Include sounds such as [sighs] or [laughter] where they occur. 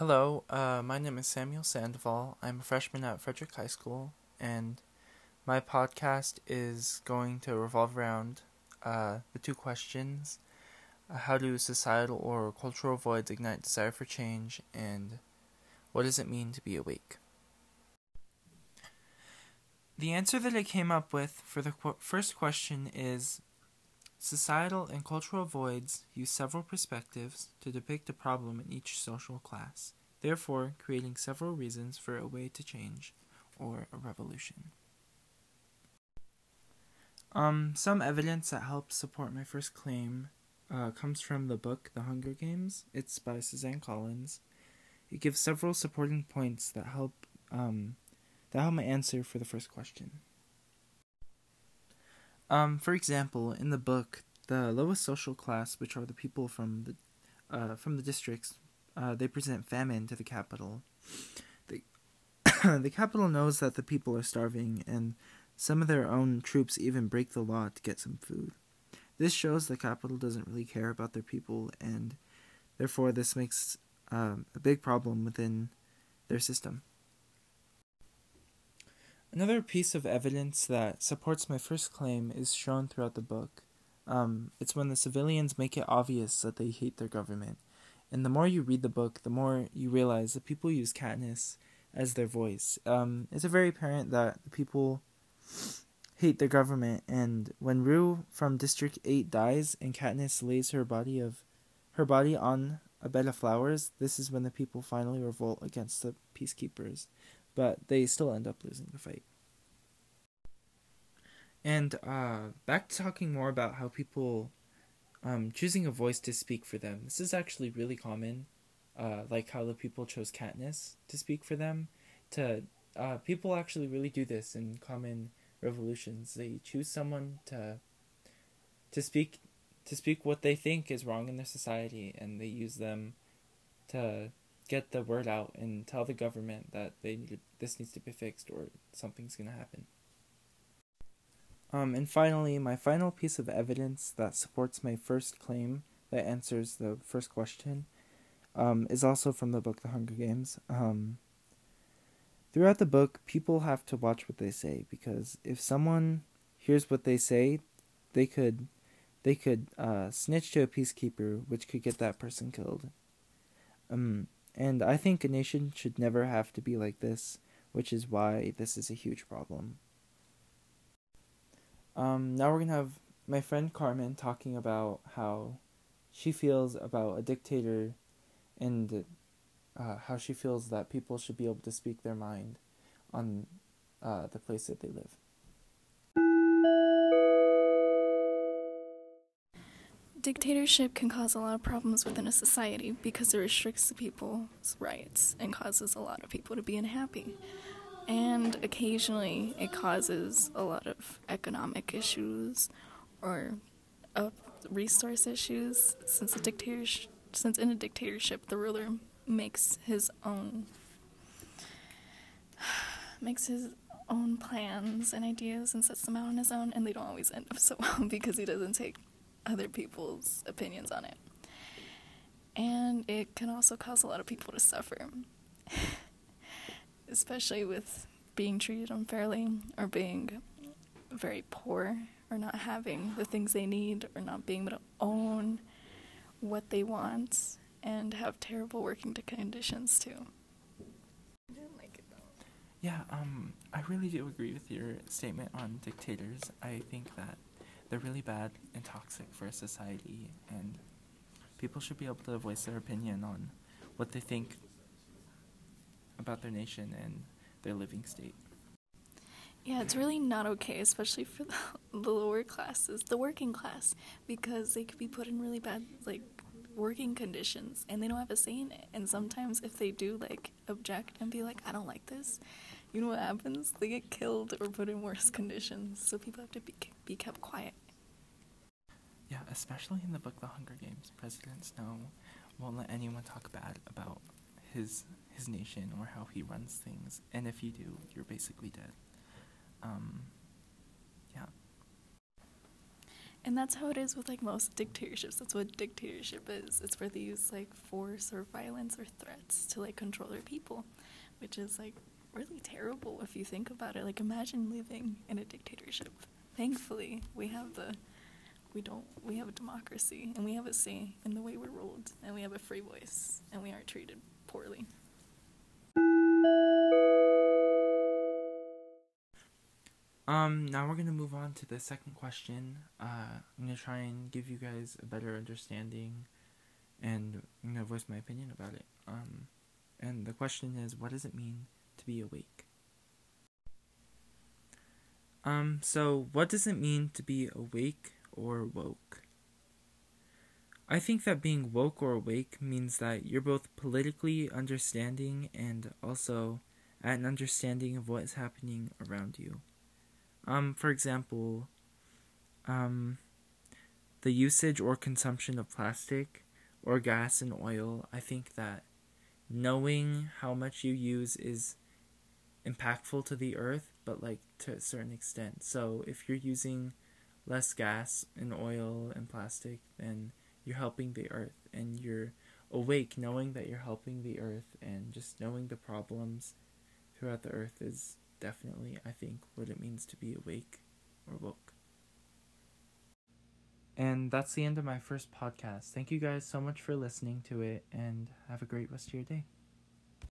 Hello, uh, my name is Samuel Sandoval. I'm a freshman at Frederick High School, and my podcast is going to revolve around uh, the two questions uh, How do societal or cultural voids ignite desire for change, and what does it mean to be awake? The answer that I came up with for the qu- first question is Societal and cultural voids use several perspectives to depict a problem in each social class, therefore creating several reasons for a way to change or a revolution. Um, some evidence that helps support my first claim uh, comes from the book The Hunger Games. It's by Suzanne Collins. It gives several supporting points that help um, that help my answer for the first question. Um, for example, in the book, the lowest social class, which are the people from the uh, from the districts, uh, they present famine to the Capitol. The [coughs] the Capitol knows that the people are starving, and some of their own troops even break the law to get some food. This shows the Capitol doesn't really care about their people, and therefore this makes um, a big problem within their system. Another piece of evidence that supports my first claim is shown throughout the book. Um, it's when the civilians make it obvious that they hate their government. And the more you read the book, the more you realize that people use Katniss as their voice. Um, it's very apparent that the people hate their government, and when Rue from District Eight dies and Katniss lays her body of her body on a bed of flowers, this is when the people finally revolt against the peacekeepers but they still end up losing the fight. And uh, back to talking more about how people um, choosing a voice to speak for them. This is actually really common, uh, like how the people chose Katniss to speak for them. To uh, people actually really do this in common revolutions. They choose someone to to speak to speak what they think is wrong in their society, and they use them to get the word out and tell the government that they need this needs to be fixed or something's going to happen. Um, and finally, my final piece of evidence that supports my first claim that answers the first question um, is also from the book The Hunger Games. Um, throughout the book, people have to watch what they say because if someone hears what they say, they could they could uh, snitch to a peacekeeper, which could get that person killed. Um, and I think a nation should never have to be like this, which is why this is a huge problem. Um, now we're gonna have my friend Carmen talking about how she feels about a dictator and uh, how she feels that people should be able to speak their mind on uh, the place that they live. Dictatorship can cause a lot of problems within a society because it restricts the people's rights and causes a lot of people to be unhappy. And occasionally it causes a lot of economic issues or uh, resource issues since a dictatorship since in a dictatorship the ruler makes his own [sighs] makes his own plans and ideas and sets them out on his own and they don't always end up so well [laughs] because he doesn't take other people's opinions on it. And it can also cause a lot of people to suffer, [laughs] especially with being treated unfairly or being very poor or not having the things they need or not being able to own what they want and have terrible working conditions too. Yeah, um, I really do agree with your statement on dictators. I think that they're really bad and toxic for a society, and people should be able to voice their opinion on what they think about their nation and their living state. Yeah, it's really not okay, especially for the, [laughs] the lower classes, the working class, because they could be put in really bad, like, working conditions and they don't have a say in it. And sometimes, if they do, like, object and be like, I don't like this, you know what happens? They get killed or put in worse [laughs] conditions. So people have to be be kept quiet. Yeah, especially in the book The Hunger Games, President Snow won't let anyone talk bad about his his nation or how he runs things. And if you do, you're basically dead. Um, yeah. And that's how it is with like most dictatorships. That's what dictatorship is. It's where they use like force or violence or threats to like control their people, which is like really terrible if you think about it. Like imagine living in a dictatorship. Thankfully, we have the we don't we have a democracy and we have a say in the way we're ruled and we have a free voice and we aren't treated poorly. Um, now we're gonna move on to the second question. Uh, I'm gonna try and give you guys a better understanding, and gonna voice my opinion about it. Um, and the question is, what does it mean to be awake? Um, so what does it mean to be awake or woke? I think that being woke or awake means that you're both politically understanding and also at an understanding of what is happening around you. Um, for example, um, the usage or consumption of plastic or gas and oil, I think that knowing how much you use is impactful to the earth, but like to a certain extent. So if you're using less gas and oil and plastic, then you're helping the earth and you're awake knowing that you're helping the earth and just knowing the problems throughout the earth is definitely, I think, what it means to be awake or woke. And that's the end of my first podcast. Thank you guys so much for listening to it, and have a great rest of your day.